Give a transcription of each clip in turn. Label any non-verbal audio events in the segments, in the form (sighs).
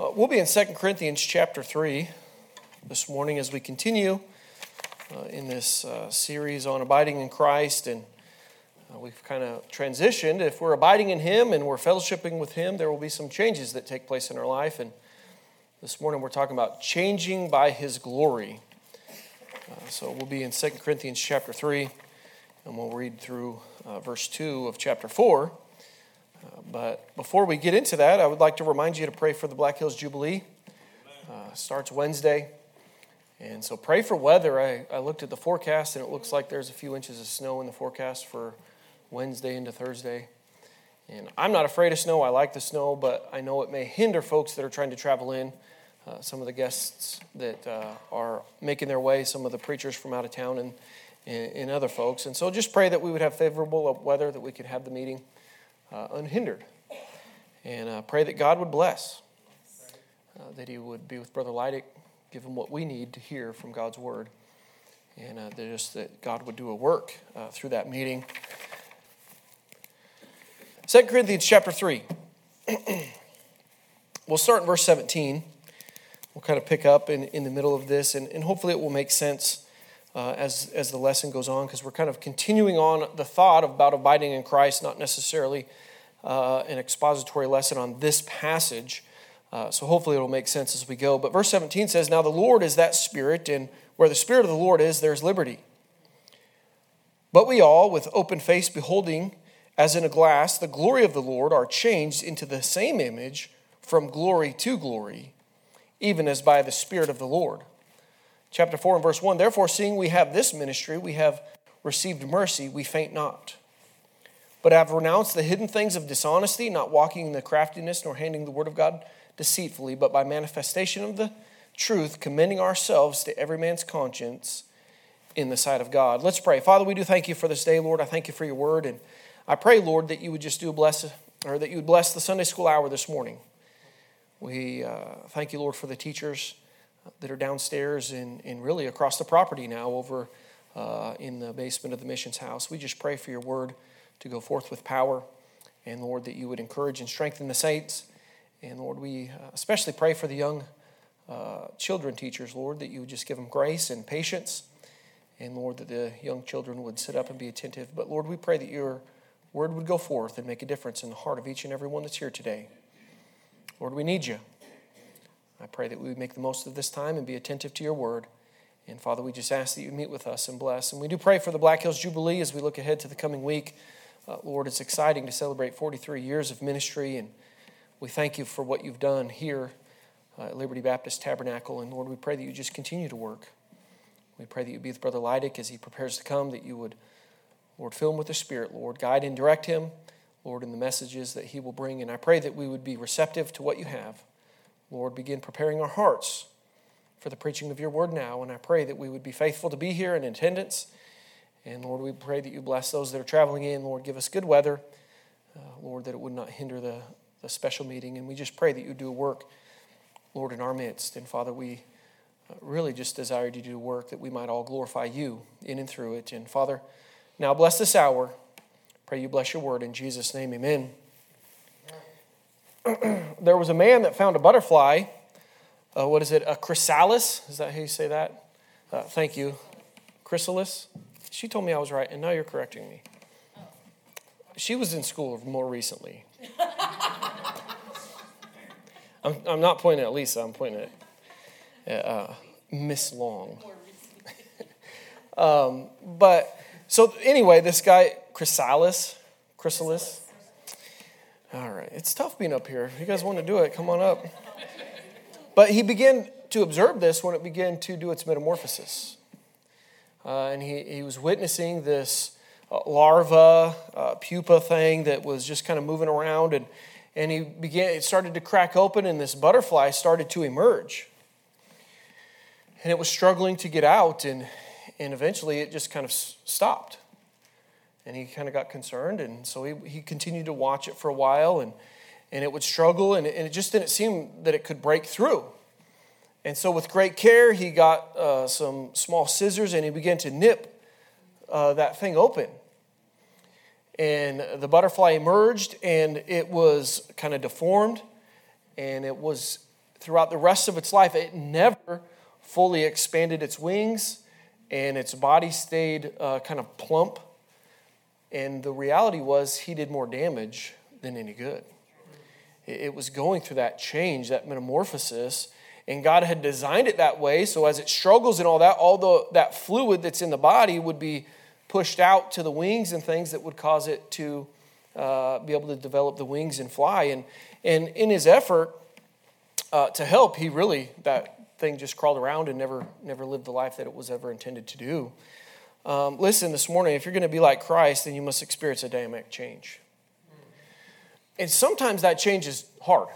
Uh, we'll be in 2 Corinthians chapter 3 this morning as we continue uh, in this uh, series on abiding in Christ. And uh, we've kind of transitioned. If we're abiding in Him and we're fellowshipping with Him, there will be some changes that take place in our life. And this morning we're talking about changing by His glory. Uh, so we'll be in 2 Corinthians chapter 3, and we'll read through uh, verse 2 of chapter 4. But before we get into that, I would like to remind you to pray for the Black Hills Jubilee. Uh, starts Wednesday. And so pray for weather. I, I looked at the forecast and it looks like there's a few inches of snow in the forecast for Wednesday into Thursday. And I'm not afraid of snow. I like the snow, but I know it may hinder folks that are trying to travel in. Uh, some of the guests that uh, are making their way, some of the preachers from out of town, and, and, and other folks. And so just pray that we would have favorable weather, that we could have the meeting uh, unhindered. And uh, pray that God would bless, uh, that He would be with Brother Leidick, give him what we need to hear from God's Word, and uh, just that God would do a work uh, through that meeting. 2 Corinthians chapter 3. (clears throat) we'll start in verse 17. We'll kind of pick up in, in the middle of this, and, and hopefully it will make sense uh, as, as the lesson goes on, because we're kind of continuing on the thought about abiding in Christ, not necessarily uh, an expository lesson on this passage. Uh, so hopefully it'll make sense as we go. But verse 17 says, Now the Lord is that Spirit, and where the Spirit of the Lord is, there's liberty. But we all, with open face, beholding as in a glass the glory of the Lord, are changed into the same image from glory to glory, even as by the Spirit of the Lord. Chapter 4 and verse 1 Therefore, seeing we have this ministry, we have received mercy, we faint not but have renounced the hidden things of dishonesty, not walking in the craftiness, nor handing the word of God deceitfully, but by manifestation of the truth, commending ourselves to every man's conscience in the sight of God. Let's pray. Father, we do thank you for this day, Lord. I thank you for your word. And I pray, Lord, that you would just do a bless, or that you would bless the Sunday school hour this morning. We uh, thank you, Lord, for the teachers that are downstairs and, and really across the property now over uh, in the basement of the missions house. We just pray for your word to go forth with power. And Lord, that you would encourage and strengthen the saints. And Lord, we uh, especially pray for the young uh, children teachers, Lord, that you would just give them grace and patience. And Lord, that the young children would sit up and be attentive. But Lord, we pray that your word would go forth and make a difference in the heart of each and every one that's here today. Lord, we need you. I pray that we would make the most of this time and be attentive to your word. And Father, we just ask that you meet with us and bless. And we do pray for the Black Hills Jubilee as we look ahead to the coming week. Uh, Lord, it's exciting to celebrate 43 years of ministry, and we thank you for what you've done here uh, at Liberty Baptist Tabernacle. And Lord, we pray that you just continue to work. We pray that you be with Brother Leidick as he prepares to come, that you would, Lord, fill him with the Spirit, Lord, guide and direct him, Lord, in the messages that he will bring. And I pray that we would be receptive to what you have. Lord, begin preparing our hearts for the preaching of your word now. And I pray that we would be faithful to be here in attendance and Lord, we pray that you bless those that are traveling in. Lord, give us good weather. Uh, Lord, that it would not hinder the, the special meeting. And we just pray that you do work, Lord, in our midst. And Father, we uh, really just desire to do work that we might all glorify you in and through it. And Father, now bless this hour. Pray you bless your word in Jesus' name. Amen. (clears throat) there was a man that found a butterfly. Uh, what is it? A chrysalis? Is that how you say that? Uh, thank you. Chrysalis? She told me I was right, and now you're correcting me. She was in school more recently. (laughs) I'm, I'm not pointing at Lisa, I'm pointing at uh, Miss Long. (laughs) um, but so anyway, this guy, Chrysalis, Chrysalis. All right, it's tough being up here. If you guys want to do it, come on up. But he began to observe this when it began to do its metamorphosis uh, and he, he was witnessing this uh, larva, uh, pupa thing that was just kind of moving around, and, and he began, it started to crack open, and this butterfly started to emerge. And it was struggling to get out, and, and eventually it just kind of stopped. And he kind of got concerned, and so he, he continued to watch it for a while, and, and it would struggle, and, and it just didn't seem that it could break through. And so, with great care, he got uh, some small scissors and he began to nip uh, that thing open. And the butterfly emerged and it was kind of deformed and it was throughout the rest of its life, it never fully expanded its wings and its body stayed uh, kind of plump. And the reality was, he did more damage than any good. It was going through that change, that metamorphosis, and God had designed it that way. So as it struggles and all that, all the, that fluid that's in the body would be pushed out to the wings and things that would cause it to uh, be able to develop the wings and fly. And, and in his effort uh, to help, he really, that thing just crawled around and never, never lived the life that it was ever intended to do. Um, listen, this morning, if you're going to be like Christ, then you must experience a dynamic change. And sometimes that change is hard.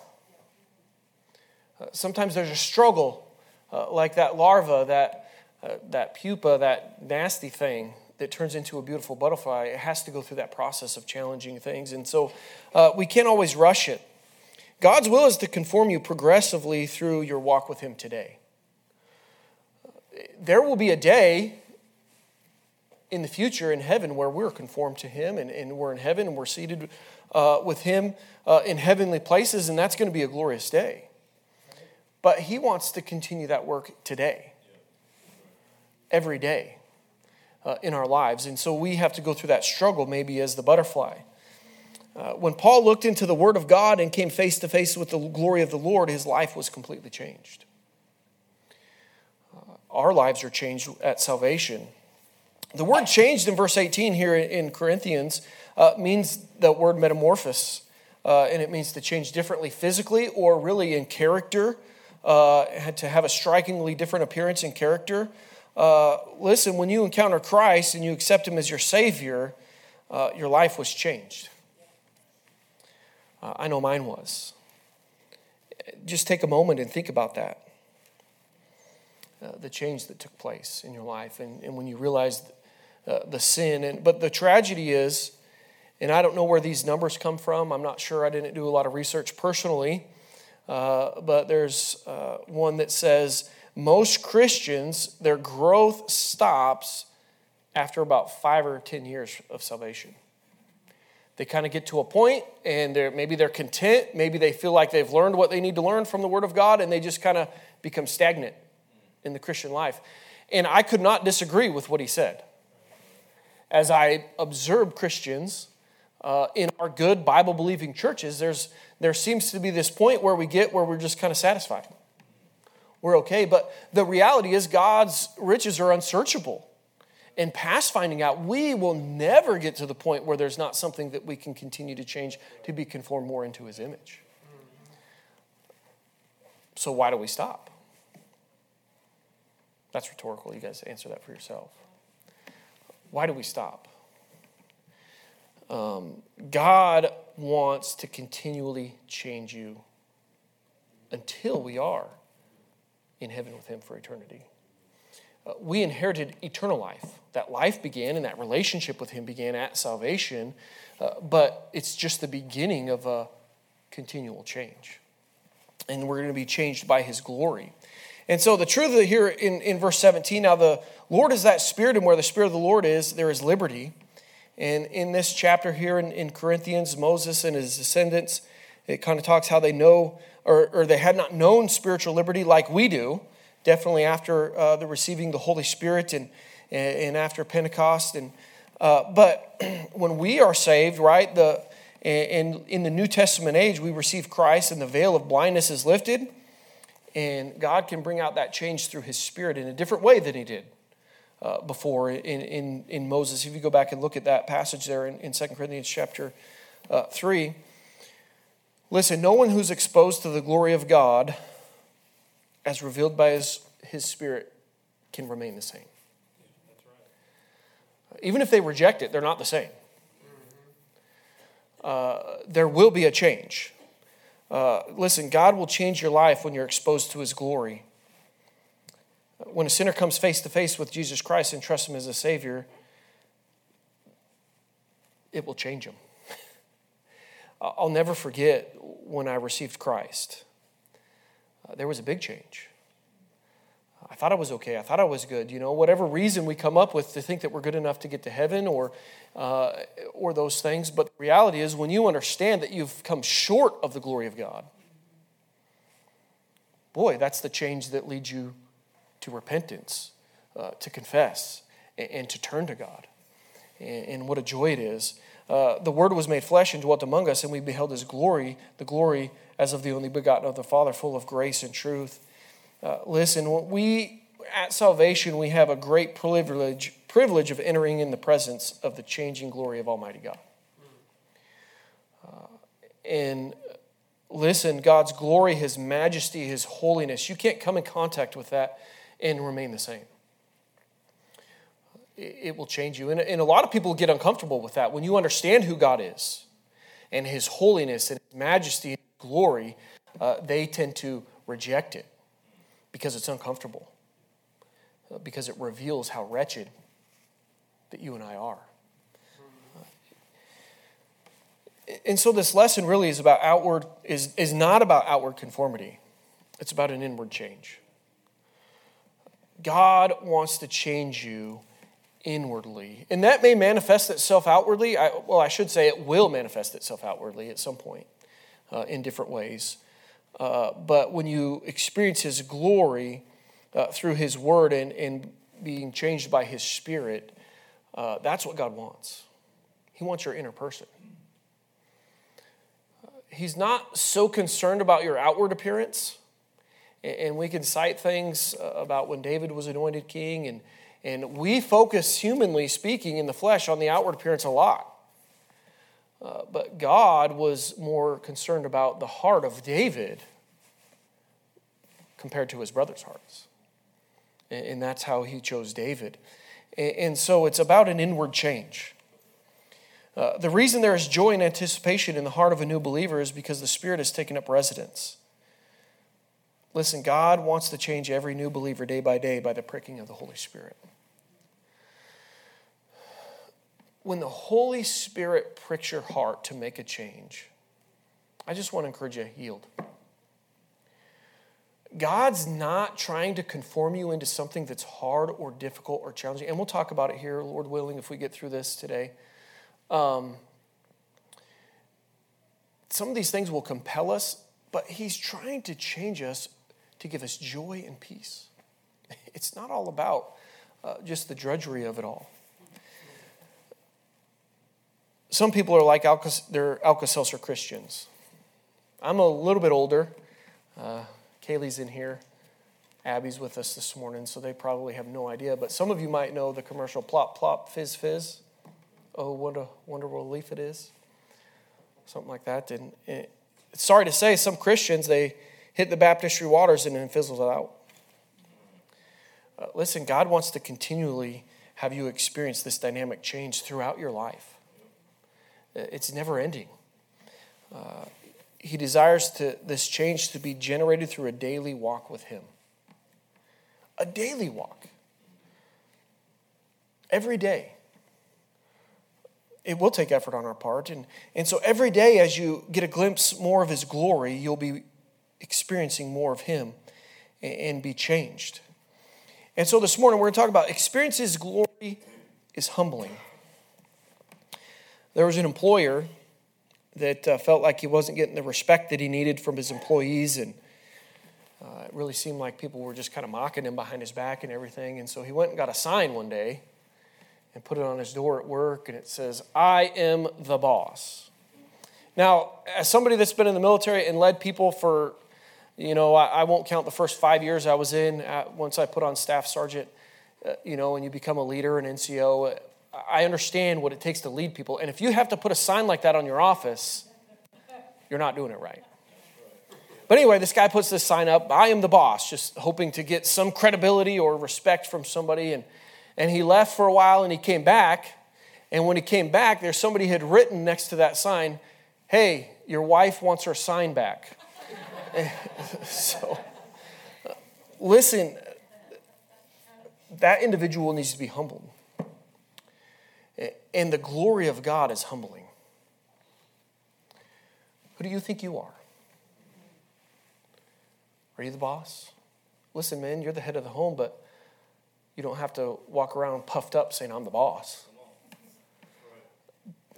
Uh, sometimes there's a struggle, uh, like that larva, that, uh, that pupa, that nasty thing that turns into a beautiful butterfly, it has to go through that process of challenging things. And so uh, we can't always rush it. God's will is to conform you progressively through your walk with Him today. There will be a day in the future in heaven where we're conformed to Him and, and we're in heaven and we're seated uh, with Him uh, in heavenly places, and that's going to be a glorious day. But He wants to continue that work today, every day uh, in our lives. And so we have to go through that struggle maybe as the butterfly. Uh, when Paul looked into the Word of God and came face to face with the glory of the Lord, his life was completely changed. Uh, our lives are changed at salvation. The word changed in verse 18 here in Corinthians uh, means the word metamorphosis, uh, and it means to change differently physically or really in character, uh, to have a strikingly different appearance and character. Uh, listen, when you encounter Christ and you accept Him as your Savior, uh, your life was changed. Uh, I know mine was. Just take a moment and think about that. Uh, the change that took place in your life, and, and when you realized uh, the sin. And, but the tragedy is, and I don't know where these numbers come from, I'm not sure, I didn't do a lot of research personally, uh, but there's one that says, most Christians, their growth stops after about five or 10 years of salvation. They kind of get to a point and they're, maybe they're content. Maybe they feel like they've learned what they need to learn from the Word of God and they just kind of become stagnant in the Christian life. And I could not disagree with what he said. As I observe Christians uh, in our good Bible believing churches, there's, there seems to be this point where we get where we're just kind of satisfied we're okay. But the reality is, God's riches are unsearchable. And past finding out, we will never get to the point where there's not something that we can continue to change to be conformed more into His image. So, why do we stop? That's rhetorical. You guys answer that for yourself. Why do we stop? Um, God wants to continually change you until we are in heaven with Him for eternity. Uh, we inherited eternal life. That life began and that relationship with Him began at salvation, uh, but it's just the beginning of a continual change. And we're going to be changed by His glory. And so the truth here in, in verse 17 now the Lord is that Spirit, and where the Spirit of the Lord is, there is liberty. And in this chapter here in, in Corinthians, Moses and his descendants, it kind of talks how they know or, or they had not known spiritual liberty like we do, definitely after uh, the receiving the Holy Spirit and, and after Pentecost. And, uh, but (clears throat) when we are saved, right, the, and in the New Testament age, we receive Christ and the veil of blindness is lifted. And God can bring out that change through His Spirit in a different way than He did uh, before in, in, in Moses. If you go back and look at that passage there in, in 2 Corinthians chapter uh, 3, Listen, no one who's exposed to the glory of God as revealed by his, his Spirit can remain the same. Even if they reject it, they're not the same. Uh, there will be a change. Uh, listen, God will change your life when you're exposed to his glory. When a sinner comes face to face with Jesus Christ and trusts him as a Savior, it will change him. (laughs) I'll never forget when I received Christ. Uh, there was a big change. I thought I was okay. I thought I was good. You know, whatever reason we come up with to think that we're good enough to get to heaven or, uh, or those things. But the reality is, when you understand that you've come short of the glory of God, boy, that's the change that leads you to repentance, uh, to confess, and, and, to turn to God. And, and what a joy it is. Uh, the Word was made flesh and dwelt among us, and we beheld His glory, the glory as of the only begotten of the Father, full of grace and truth. Uh, listen, we at salvation we have a great privilege privilege of entering in the presence of the changing glory of Almighty God. Uh, and listen, God's glory, His majesty, His holiness, you can't come in contact with that and remain the same. It will change you. And, and a lot of people get uncomfortable with that. When you understand who God is and His holiness and His majesty and glory, uh, they tend to reject it because it's uncomfortable, uh, because it reveals how wretched that you and I are. And so this lesson really is about outward is, is not about outward conformity. It's about an inward change. God wants to change you inwardly. And that may manifest itself outwardly. I, well, I should say it will manifest itself outwardly at some point uh, in different ways. Uh, but when you experience His glory uh, through His Word and, and being changed by His Spirit, uh, that's what God wants. He wants your inner person. He's not so concerned about your outward appearance. And we can cite things uh, about when David was anointed king, and, and we focus, humanly speaking, in the flesh on the outward appearance a lot. Uh, but God was more concerned about the heart of David compared to his brother's hearts. And, and that's how he chose David. And, and so it's about an inward change. Uh, the reason there is joy and anticipation in the heart of a new believer is because the Spirit has taken up residence. Listen, God wants to change every new believer day by day by the pricking of the Holy Spirit. When the Holy Spirit pricks your heart to make a change, I just want to encourage you to yield. God's not trying to conform you into something that's hard or difficult or challenging. And we'll talk about it here, Lord willing, if we get through this today. Um, some of these things will compel us, but He's trying to change us to give us joy and peace. (laughs) It's not all about uh, just the drudgery of it all. Some people are like Alka, they're Alka-Seltzer Christians. I'm a little bit older. Uh, Kaylee's in here. Abby's with us this morning, so they probably have no idea. But some of you might know the commercial plop, plop, fizz, fizz. Oh, what a wonderful leaf it is. Something like that. And it, sorry to say, some Christians, they hit the baptistry waters and then fizzles out. Uh, listen, God wants to continually have you experience this dynamic change throughout your life. Uh, it's never ending. Uh, he desires to, this change to be generated through a daily walk with Him. A daily walk. Every day it will take effort on our part. And, and so every day, as you get a glimpse more of His glory, you'll be experiencing more of Him and, and be changed. And so this morning, we're going to talk about experience His glory is humbling. There was an employer that uh, felt like he wasn't getting the respect that he needed from his employees, and uh, it really seemed like people were just kind of mocking him behind his back and everything. And so he went and got a sign one day and put it on his door at work, and it says, I am the boss. Now, as somebody that's been in the military and led people for, you know, I, I won't count the first five years I was in, uh, once I put on staff sergeant, uh, you know, and you become a leader, an NCO, I understand what it takes to lead people. And if you have to put a sign like that on your office, you're not doing it right. But anyway, this guy puts this sign up I am the boss, just hoping to get some credibility or respect from somebody. And and he left for a while and he came back. And when he came back, there's somebody had written next to that sign, Hey, your wife wants her sign back. (laughs) so, listen, that individual needs to be humbled. And the glory of God is humbling. Who do you think you are? Are you the boss? Listen, man, you're the head of the home, but you don't have to walk around puffed up saying, I'm the boss.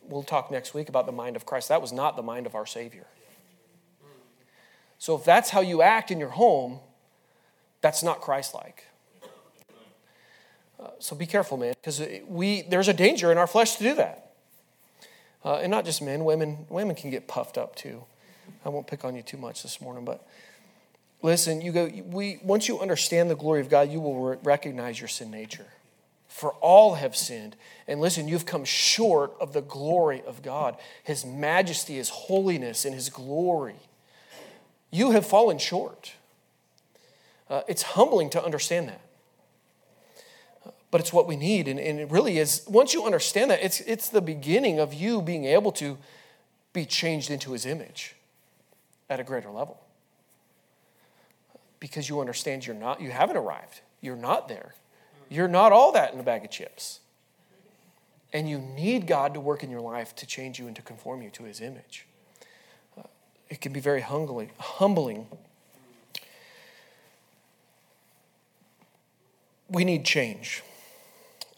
We'll talk next week about the mind of Christ. That was not the mind of our Savior. So if that's how you act in your home, That's not Christ like. Uh, so be careful, man, because we there's a danger in our flesh to do that. Uh, and not just men, women women can get puffed up too. I won't pick on you too much this morning, but listen, you go. We once you understand the glory of God, you will re- recognize your sin nature. For all have sinned, and listen, you've come short of the glory of God, His majesty, His holiness, and His glory. You have fallen short. Uh, it's humbling to understand that but it's what we need. And, and it really is, once you understand that, it's, it's the beginning of you being able to be changed into his image at a greater level. Because you understand you're not, you haven't arrived. You're not there. You're not all that in a bag of chips. And you need God to work in your life to change you and to conform you to his image. Uh, it can be very humbling. humbling. We need change.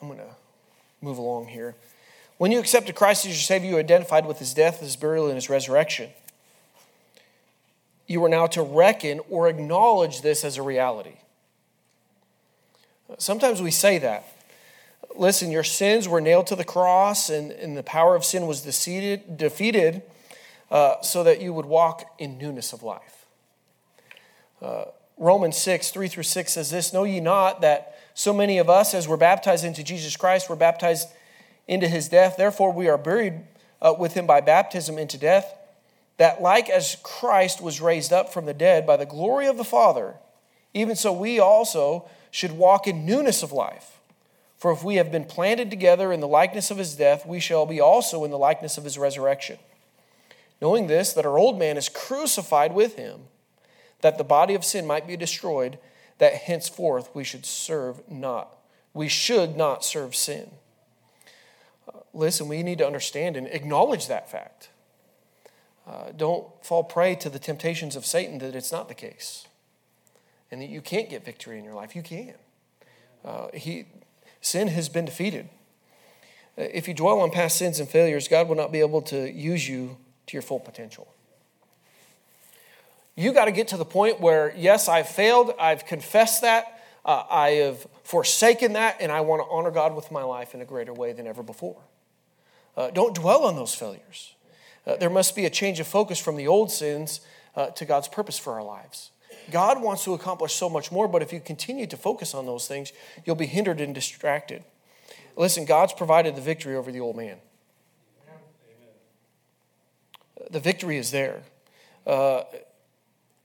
I'm going to move along here. When you accepted Christ as your Savior, you identified with his death, his burial, and his resurrection. You are now to reckon or acknowledge this as a reality. Sometimes we say that. Listen, your sins were nailed to the cross, and, and the power of sin was defeated, defeated uh, so that you would walk in newness of life. Uh, Romans 6, 3 through 6 says this Know ye not that so many of us, as we're baptized into Jesus Christ, we're baptized into his death. Therefore, we are buried uh, with him by baptism into death, that like as Christ was raised up from the dead by the glory of the Father, even so we also should walk in newness of life. For if we have been planted together in the likeness of his death, we shall be also in the likeness of his resurrection. Knowing this, that our old man is crucified with him, that the body of sin might be destroyed that henceforth we should serve not. We should not serve sin. Uh, listen, we need to understand and acknowledge that fact. Uh, don't fall prey to the temptations of Satan that it's not the case and that you can't get victory in your life. You can. Uh, he, sin has been defeated. Uh, if you dwell on past sins and failures, God will not be able to use you to your full potential. You got to get to the point where, yes, I've failed, I've confessed that, uh, I have forsaken that, and I want to honor God with my life in a greater way than ever before. Uh, don't dwell on those failures. Uh, there must be a change of focus from the old sins uh, to God's purpose for our lives. God wants to accomplish so much more, but if you continue to focus on those things, you'll be hindered and distracted. Listen, God's provided the victory over the old man. The victory is there.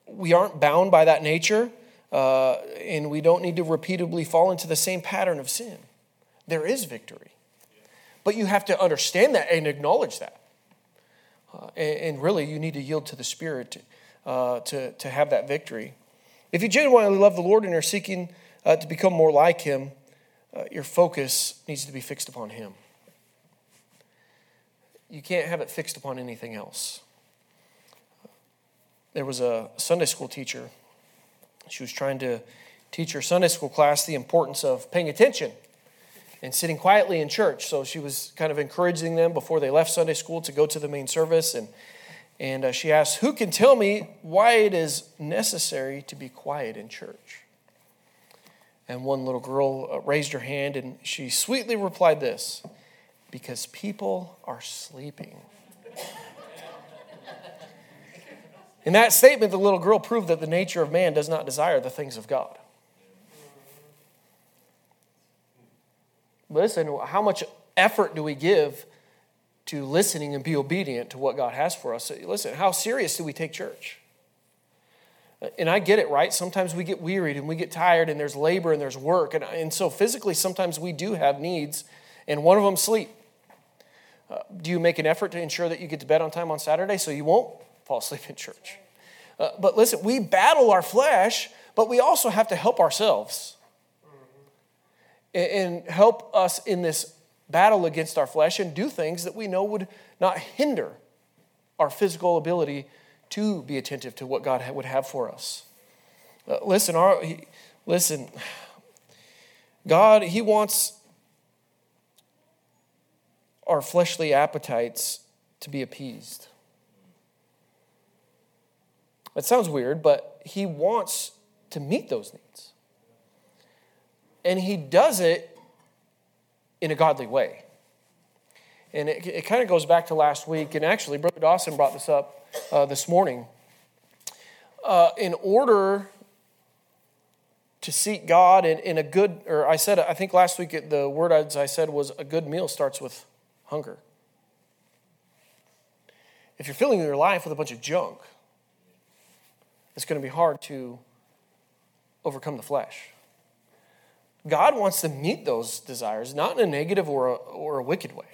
We aren't bound by that nature, uh, and we don't need to repeatedly fall into the same pattern of sin. There is victory. But you have to understand that and acknowledge that. Uh, and, and, really, you need to yield to the Spirit to, uh, to, to have that victory. If you genuinely love the Lord and are seeking uh, to become more like Him, uh, your focus needs to be fixed upon Him. You can't have it fixed upon anything else there was a Sunday school teacher. She was trying to teach her Sunday school class the importance of paying attention and sitting quietly in church. So she was kind of encouraging them before they left Sunday school to go to the main service. And, and uh, she asked, Who can tell me why it is necessary to be quiet in church? And one little girl uh, raised her hand and she sweetly replied this Because people are sleeping. In that statement, the little girl proved that the nature of man does not desire the things of God. Listen, how much effort do we give to listening and be obedient to what God has for us? Listen, how serious do we take church? And I get it, right? Sometimes we get wearied and we get tired, and there's labor and there's work. And, and so physically, sometimes we do have needs, and one of them sleep. Uh, do you make an effort to ensure that you get to bed on time on Saturday so you won't fall asleep in church. Uh, but listen, we battle our flesh, but we also have to help ourselves and, and help us in this battle against our flesh and do things that we know would not hinder our physical ability to be attentive to what God would have for us. Uh, listen, our, he, listen, God, He wants our fleshly appetites to be appeased. That sounds weird, but he wants to meet those needs. And he does it in a godly way. And it, it kind of goes back to last week. And actually, Brother Dawson brought this up uh, this morning. Uh, in order to seek God in, in a good, or I said, I think last week the word I said was a good meal starts with hunger. If you're filling your life with a bunch of junk, it's going to be hard to overcome the flesh. God wants to meet those desires, not in a negative or a, or a wicked way.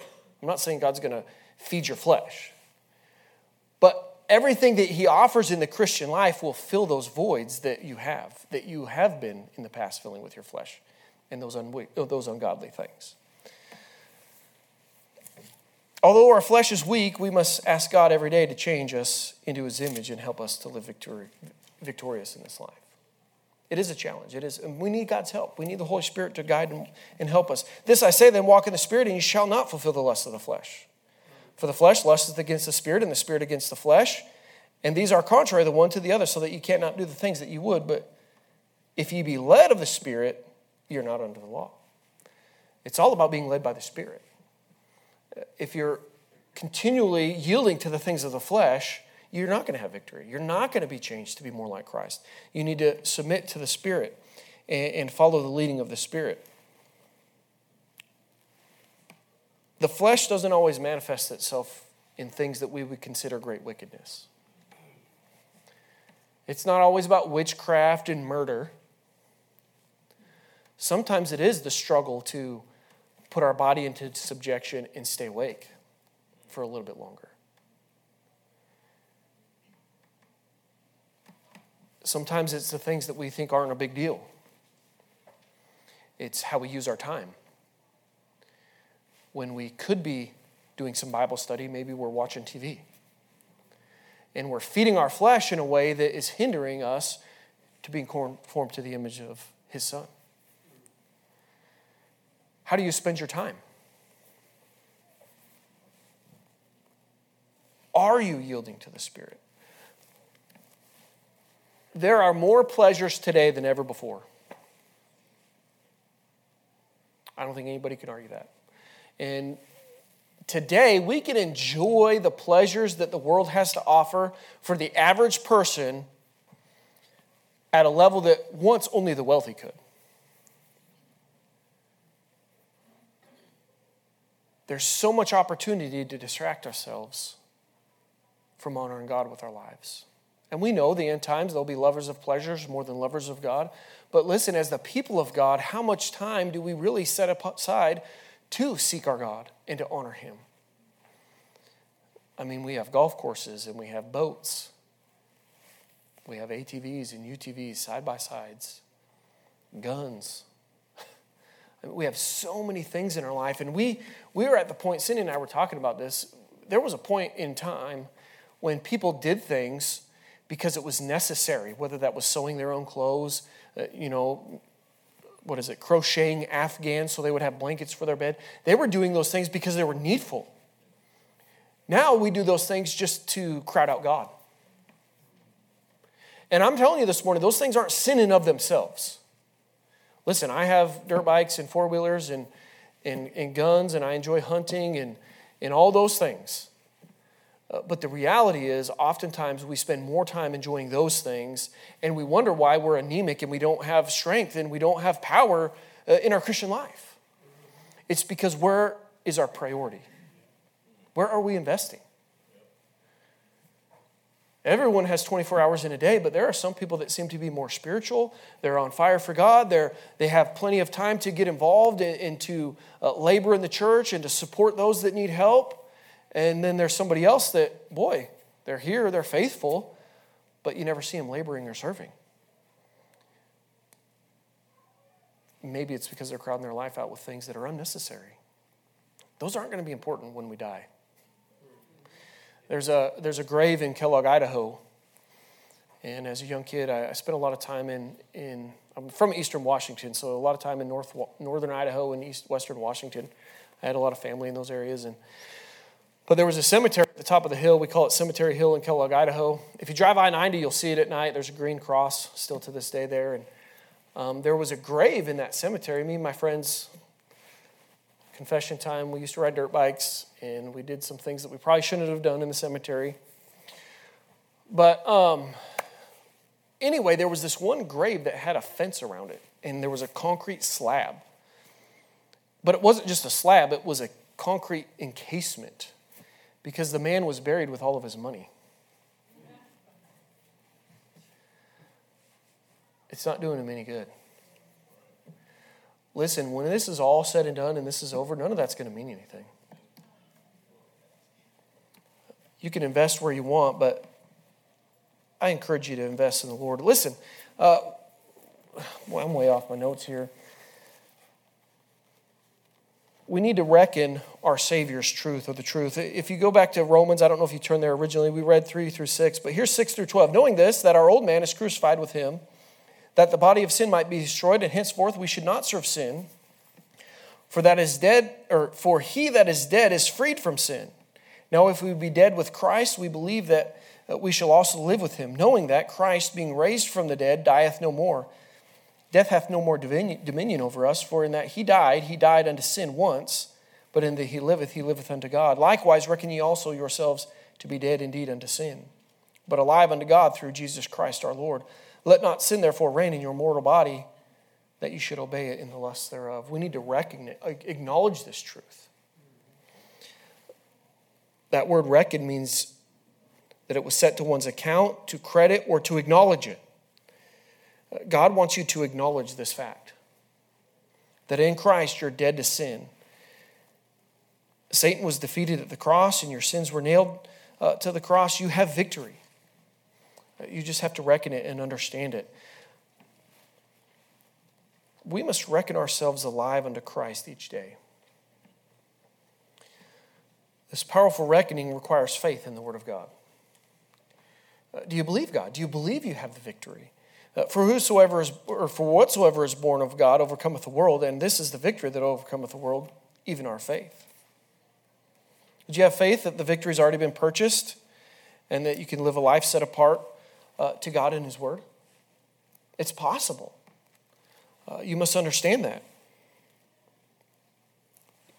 I'm not saying God's going to feed your flesh. But everything that He offers in the Christian life will fill those voids that you have, that you have been in the past filling with your flesh and those, those ungodly things. Although our flesh is weak, we must ask God every day to change us into His image and help us to live victori- victorious in this life. It is a challenge. It is, we need God's help. We need the Holy Spirit to guide and, and help us. This I say, then walk in the Spirit, and you shall not fulfill the lust of the flesh. For the flesh lusteth against the Spirit, and the Spirit against the flesh. And these are contrary the one to the other, so that you cannot do the things that you would. But if ye be led of the Spirit, you're not under the law. It's all about being led by the Spirit. If you're continually yielding to the things of the flesh, you're not going to have victory. You're not going to be changed to be more like Christ. You need to submit to the Spirit and, follow the leading of the Spirit. The flesh doesn't always manifest itself in things that we would consider great wickedness. It's not always about witchcraft and murder. Sometimes it is the struggle to put our body into subjection and stay awake for a little bit longer. Sometimes it's the things that we think aren't a big deal. It's how we use our time. When we could be doing some Bible study, maybe we're watching TV. And we're feeding our flesh in a way that is hindering us to being conformed to the image of His Son. How do you spend your time? Are you yielding to the Spirit? There are more pleasures today than ever before. I don't think anybody can argue that. And today, we can enjoy the pleasures that the world has to offer for the average person at a level that once only the wealthy could. There's so much opportunity to distract ourselves from honoring God with our lives. And we know the end times, they'll be lovers of pleasures more than lovers of God. But listen, as the people of God, how much time do we really set aside to seek our God and to honor Him? I mean, we have golf courses and we have boats. We have ATVs and UTVs, side by sides, guns. We have so many things in our life. And we, we were at the point, Cindy and I were talking about this. There was a point in time when people did things because it was necessary, whether that was sewing their own clothes, uh, you know, what is it, crocheting afghans so they would have blankets for their bed. They were doing those things because they were needful. Now we do those things just to crowd out God. And I'm telling you this morning, those things aren't sinning of themselves. Listen, I have dirt bikes and four wheelers and, and, and guns, and I enjoy hunting and, and all those things. Uh, but the reality is, oftentimes we spend more time enjoying those things, and we wonder why we're anemic and we don't have strength and we don't have power uh, in our Christian life. It's because where is our priority? Where are we investing? Everyone has 24 hours in a day, but there are some people that seem to be more spiritual. They're on fire for God. They're, they have plenty of time to get involved and, to uh, labor in the church and to support those that need help. And then there's somebody else that, boy, they're here, they're faithful, but you never see them laboring or serving. Maybe it's because they're crowding their life out with things that are unnecessary. Those aren't going to be important when we die. There's a, there's a grave in Kellogg, Idaho. And as a young kid, I, I spent a lot of time in, in, I'm from eastern Washington, so a lot of time in north, northern Idaho and east, western Washington. I had a lot of family in those areas. And But there was a cemetery at the top of the hill. We call it Cemetery Hill in Kellogg, Idaho. If you drive I 90, you'll see it at night. There's a green cross still to this day there. And um, there was a grave in that cemetery. Me and my friends, confession time, we used to ride dirt bikes and we did some things that we probably shouldn't have done in the cemetery. But um, anyway, there was this one grave that had a fence around it and there was a concrete slab. But it wasn't just a slab, it was a concrete encasement because the man was buried with all of his money. It's not doing him any good. Listen, when this is all said and done and this is over, none of that's going to mean anything. You can invest where you want, but I encourage you to invest in the Lord. Listen, uh, (sighs) I'm way off my notes here we need to reckon our Savior's truth or the truth. If you go back to Romans, I don't know if you turned there originally, we read 3 through 6, but here's 6 through 12. Knowing this, that our old man is crucified with him, that the body of sin might be destroyed, and henceforth we should not serve sin. For that is dead, or for he that is dead is freed from sin. Now, if we be dead with Christ, we believe that uh, we shall also live with him, knowing that Christ, being raised from the dead, dieth no more. Death hath no more dominion over us, for in that he died, he died unto sin once, but in that he liveth, he liveth unto God. Likewise, reckon ye also yourselves to be dead indeed unto sin, but alive unto God through Jesus Christ our Lord. Let not sin therefore reign in your mortal body, that you should obey it in the lust thereof. We need to recognize, acknowledge this truth. That word reckon means that it was set to one's account, to credit, or to acknowledge it. God wants you to acknowledge this fact that in Christ you're dead to sin. Satan was defeated at the cross and your sins were nailed uh, to the cross. You have victory. You just have to reckon it and understand it. We must reckon ourselves alive unto Christ each day. This powerful reckoning requires faith in the Word of God. Uh, do you believe God? Do you believe you have the victory? Uh, for whosoever is, or for whatsoever is born of God overcometh the world, and this is the victory that overcometh the world, even our faith. Did you have faith that the victory has already been purchased and that you can live a life set apart uh, to God and His Word? It's possible. Uh, you must understand that.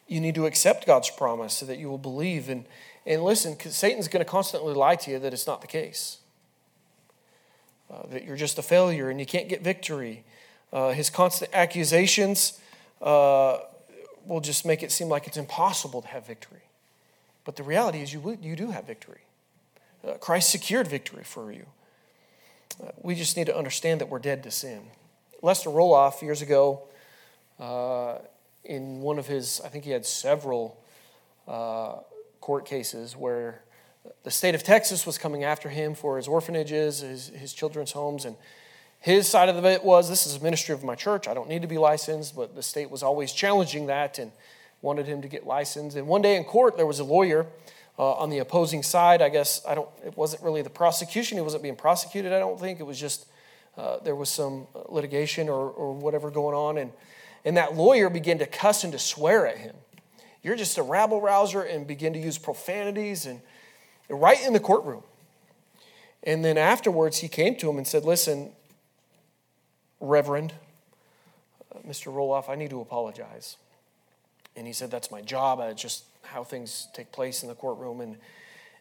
You need to accept God's promise so that you will believe. And, and listen, Satan's going to constantly lie to you that it's not the case uh, that you're just a failure and you can't get victory. Uh, his constant accusations uh, will just make it seem like it's impossible to have victory. But the reality is, you, you do have victory. Uh, Christ secured victory for you. Uh, we just need to understand that we're dead to sin. Lester Roloff, years ago, uh, in one of his, I think he had several court cases where the state of Texas was coming after him for his orphanages, his, his children's homes, and his side of it was this is a ministry of my church. I don't need to be licensed, but the state was always challenging that and wanted him to get licensed. And one day in court, there was a lawyer uh, on the opposing side. I guess I don't. It wasn't really the prosecution. He wasn't being prosecuted. I don't think it was just uh, there was some litigation or, or whatever going on, and and that lawyer began to cuss and to swear at him. You're just a rabble rouser, and begin to use profanities and right in the courtroom. And then afterwards, he came to him and said, Listen, Reverend, uh, Mr. Roloff, I need to apologize. And he said, That's my job. It's just how things take place in the courtroom. And,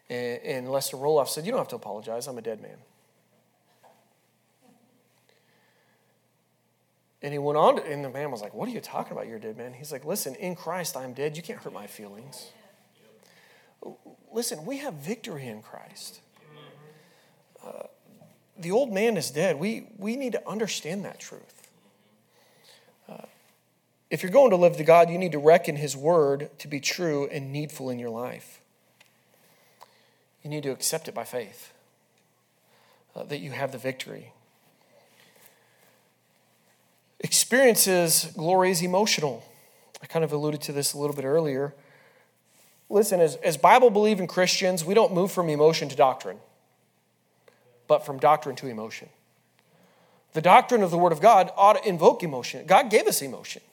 and, and Lester Roloff said, You don't have to apologize. I'm a dead man. And he went on, to, and the man was like, What are you talking about? You're a dead man. He's like, Listen, in Christ, I'm dead. You can't hurt my feelings. Listen, we have victory in Christ. Uh, the old man is dead. We, we need to understand that truth. If you're going to live to God, you need to reckon His word to be true and needful in your life. You need to accept it by faith uh, that you have the victory. Experiences glory is emotional. I kind of alluded to this a little bit earlier listen, as, as Bible believing Christians, we don't move from emotion to doctrine, but from doctrine to emotion. The doctrine of the Word of God ought to invoke emotion. God gave us emotion.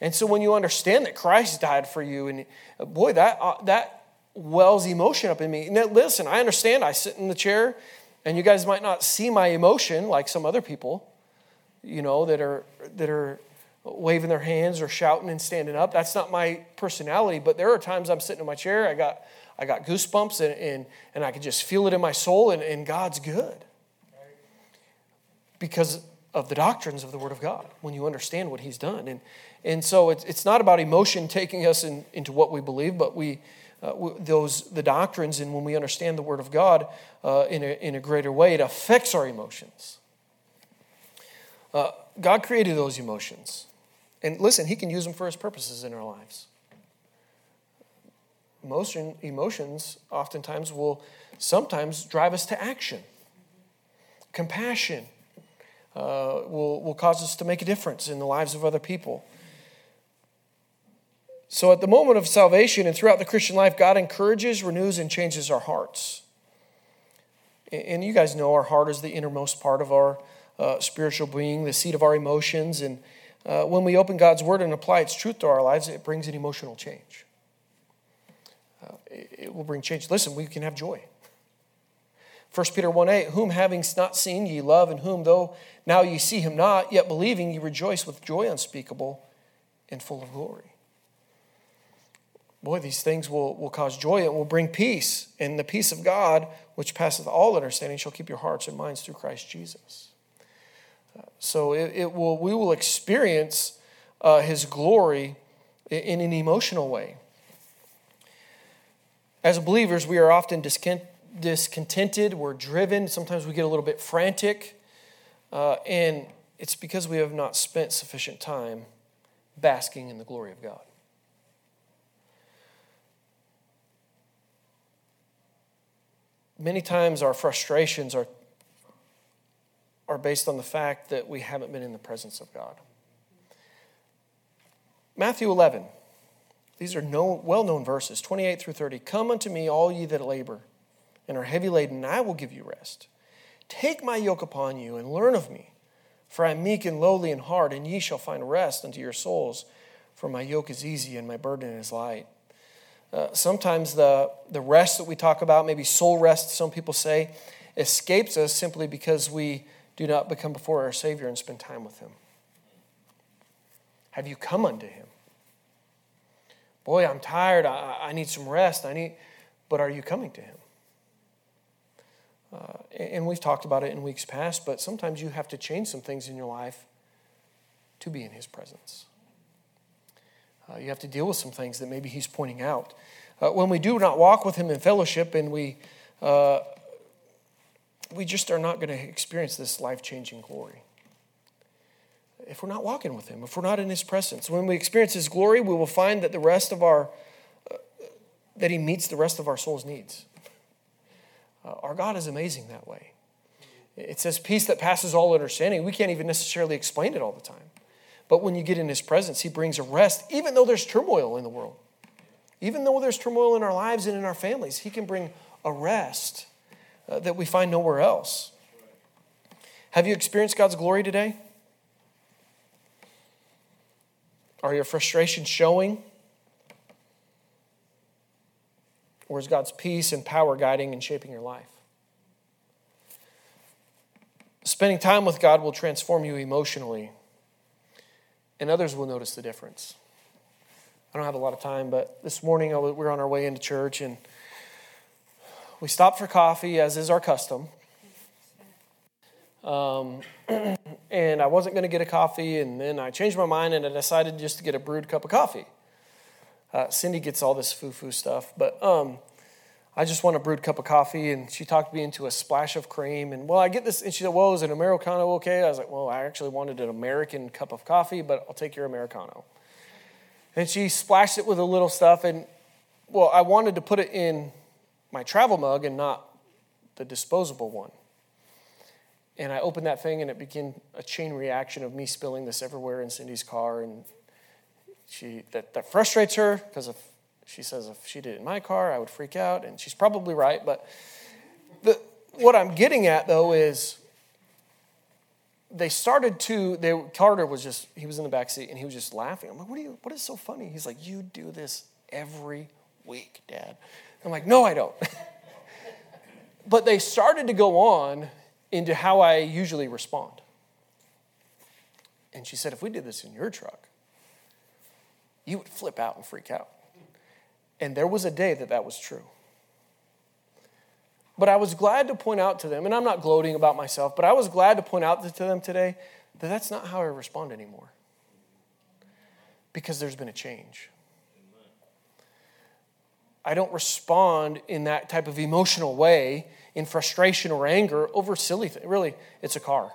And so when you understand that Christ died for you, and boy, that, uh, that wells emotion up in me. Now, listen, I understand. I sit in the chair, and you guys might not see my emotion like some other people, you know, that are that are waving their hands or shouting and standing up. That's not my personality. But there are times I'm sitting in my chair. I got I got goosebumps, and and, and I can just feel it in my soul. And, and God's good because of the doctrines of the Word of God. When you understand what He's done, and and so it's it's not about emotion taking us in, into what we believe, but we uh, those the doctrines, and when we understand the Word of God uh, in, a, in a greater way, it affects our emotions. Uh, God created those emotions. And listen, He can use them for His purposes in our lives. Emotion, emotions oftentimes will sometimes drive us to action. Compassion uh, will, will cause us to make a difference in the lives of other people. So, at the moment of salvation and throughout the Christian life, God encourages, renews, and changes our hearts. And you guys know our heart is the innermost part of our uh, spiritual being, the seat of our emotions. And uh, when we open God's word and apply its truth to our lives, it brings an emotional change. Uh, it, it will bring change. Listen, we can have joy. 1 Peter 1 8, whom having not seen ye love, and whom though now ye see him not, yet believing ye rejoice with joy unspeakable and full of glory boy, these things will, will cause joy and will bring peace. And the peace of God, which passeth all understanding, shall keep your hearts and minds through Christ Jesus. Uh, so it, it, will, we will experience uh, his glory in, in an emotional way. As believers, we are often discontented, we're driven, sometimes we get a little bit frantic, uh, and it's because we have not spent sufficient time basking in the glory of God. many times our frustrations are, are based on the fact that we haven't been in the presence of God. Matthew 11. These are no, well known verses 28 through 30. Come unto me, all ye that labor and are heavy laden, I will give you rest. Take my yoke upon you and learn of me, for I am meek and lowly in heart, and ye shall find rest unto your souls. For my yoke is easy and my burden is light. Uh, sometimes the, the rest that we talk about, maybe soul rest, some people say, escapes us simply because we do not become before our Savior and spend time with Him. Have you come unto Him? Boy, I'm tired. I, I need some rest. I need, but are you coming to Him? Uh, and we've talked about it in weeks past, but sometimes you have to change some things in your life to be in His presence. Uh, you have to deal with some things that maybe he's pointing out. Uh, when we do not walk with him in fellowship and we, uh, we just are not going to experience this life changing glory. If we're not walking with him, if we're not in his presence, when we experience his glory, we will find that the rest of our, uh, that he meets the rest of our soul's needs. Uh, our God is amazing that way. It says peace that passes all understanding. We can't even necessarily explain it all the time. But when you get in his presence, he brings a rest, even though there's turmoil in the world. Even though there's turmoil in our lives and in our families, he can bring a rest uh, that we find nowhere else. Have you experienced God's glory today? Are your frustrations showing? Or is God's peace and power guiding and shaping your life? Spending time with God will transform you emotionally and others will notice the difference. I don't have a lot of time, but this morning we were on our way into church and we stopped for coffee, as is our custom. Um, (clears throat) and I wasn't going to get a coffee, and then I changed my mind and I decided just to get a brewed cup of coffee. Uh, Cindy gets all this foo foo stuff, but um, I just want a brewed cup of coffee. And she talked me into a splash of cream. And well, I get this. And she said, well, is an Americano okay? I was like, well, I actually wanted an American cup of coffee, but I'll take your Americano. And she splashed it with a little stuff. And well, I wanted to put it in my travel mug and not the disposable one. And I opened that thing and it began a chain reaction of me spilling this everywhere in Cindy's car. And she that, that frustrates her because if she says if she did it in my car, I would freak out, and she's probably right. But the, what I'm getting at, though, is they started to. They, Carter was just he was in the back seat and he was just laughing. I'm like, what are you? What is so funny? He's like, you do this every week, Dad. I'm like, no, I don't. (laughs) but they started to go on into how I usually respond. And she said, if we did this in your truck, you would flip out and freak out. And there was a day that that was true. But I was glad to point out to them, and I'm not gloating about myself, but I was glad to point out to them today that that's not how I respond anymore. Because there's been a change. I don't respond in that type of emotional way, in frustration or anger over silly things. Really, it's a car.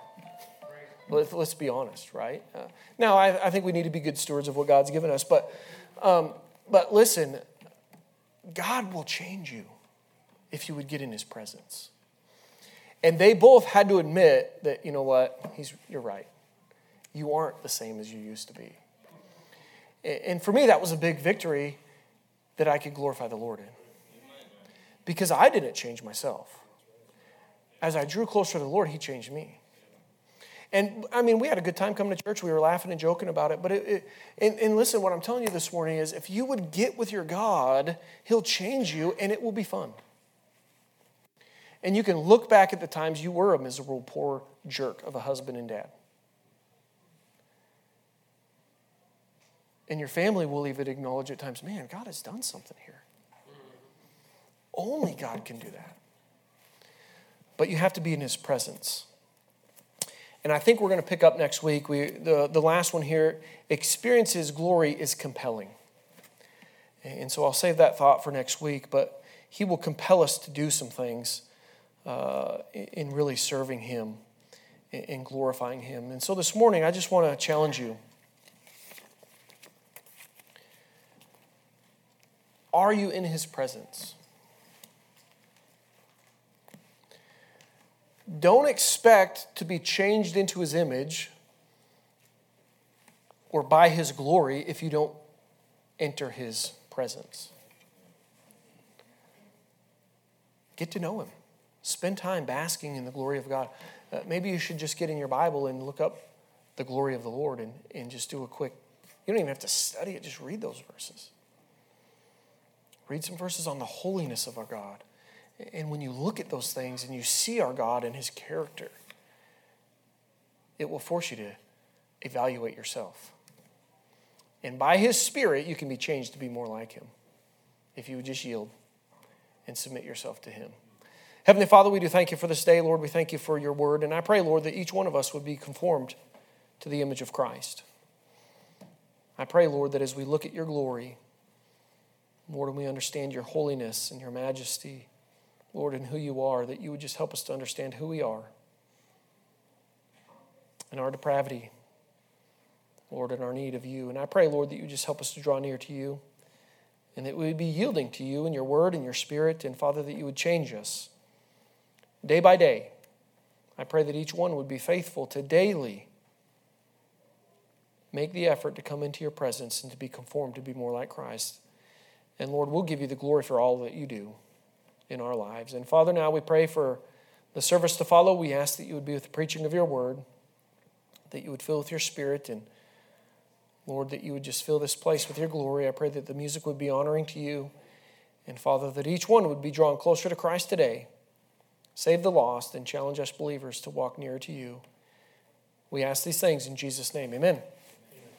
Let's be honest, right? Uh, now, I, I, think we need to be good stewards of what God's given us, but, um, but listen, God will change you if you would get in his presence. And they both had to admit that, you know what, He's, you're right. You aren't the same as you used to be. And for me, that was a big victory that I could glorify the Lord in. Because I didn't change myself. As I drew closer to the Lord, He changed me. And I mean, we had a good time coming to church. We were laughing and joking about it. But it, it, and, and listen, what I'm telling you this morning is if you would get with your God, He'll change you and it will be fun. And you can look back at the times you were a miserable, poor jerk of a husband and dad. And your family will even acknowledge at times, man, God has done something here. Only God can do that. But you have to be in His presence. And I think we're going to pick up next week. We, the, the last one here experiences glory is compelling. And so I'll save that thought for next week, but He will compel us to do some things uh, in really serving Him and glorifying Him. And so this morning, I just want to challenge you. Are you in His presence? Don't expect to be changed into his image or by his glory if you don't enter his presence. Get to know him. Spend time basking in the glory of God. Uh, maybe you should just get in your Bible and look up the glory of the Lord and, and just do a quick, you don't even have to study it, just read those verses. Read some verses on the holiness of our God. And when you look at those things and you see our God and his character, it will force you to evaluate yourself. And by his spirit, you can be changed to be more like him if you would just yield and submit yourself to him. Heavenly Father, we do thank you for this day, Lord. We thank you for your word. And I pray, Lord, that each one of us would be conformed to the image of Christ. I pray, Lord, that as we look at your glory, Lord, and we understand your holiness and your majesty, Lord, and who you are, that you would just help us to understand who we are and our depravity, Lord, and our need of you. And I pray, Lord, that you just help us to draw near to you and that we would be yielding to you and your word and your spirit, and Father, that you would change us day by day. I pray that each one would be faithful to daily make the effort to come into your presence and to be conformed to be more like Christ. And Lord, we'll give you the glory for all that you do in our lives. And Father, now we pray for the service to follow. We ask that you would be with the preaching of your word, that you would fill with your spirit, and Lord, that you would just fill this place with your glory. I pray that the music would be honoring to you. And Father, that each one would be drawn closer to Christ today. Save the lost and challenge us believers to walk nearer to you. We ask these things in Jesus' name. Amen.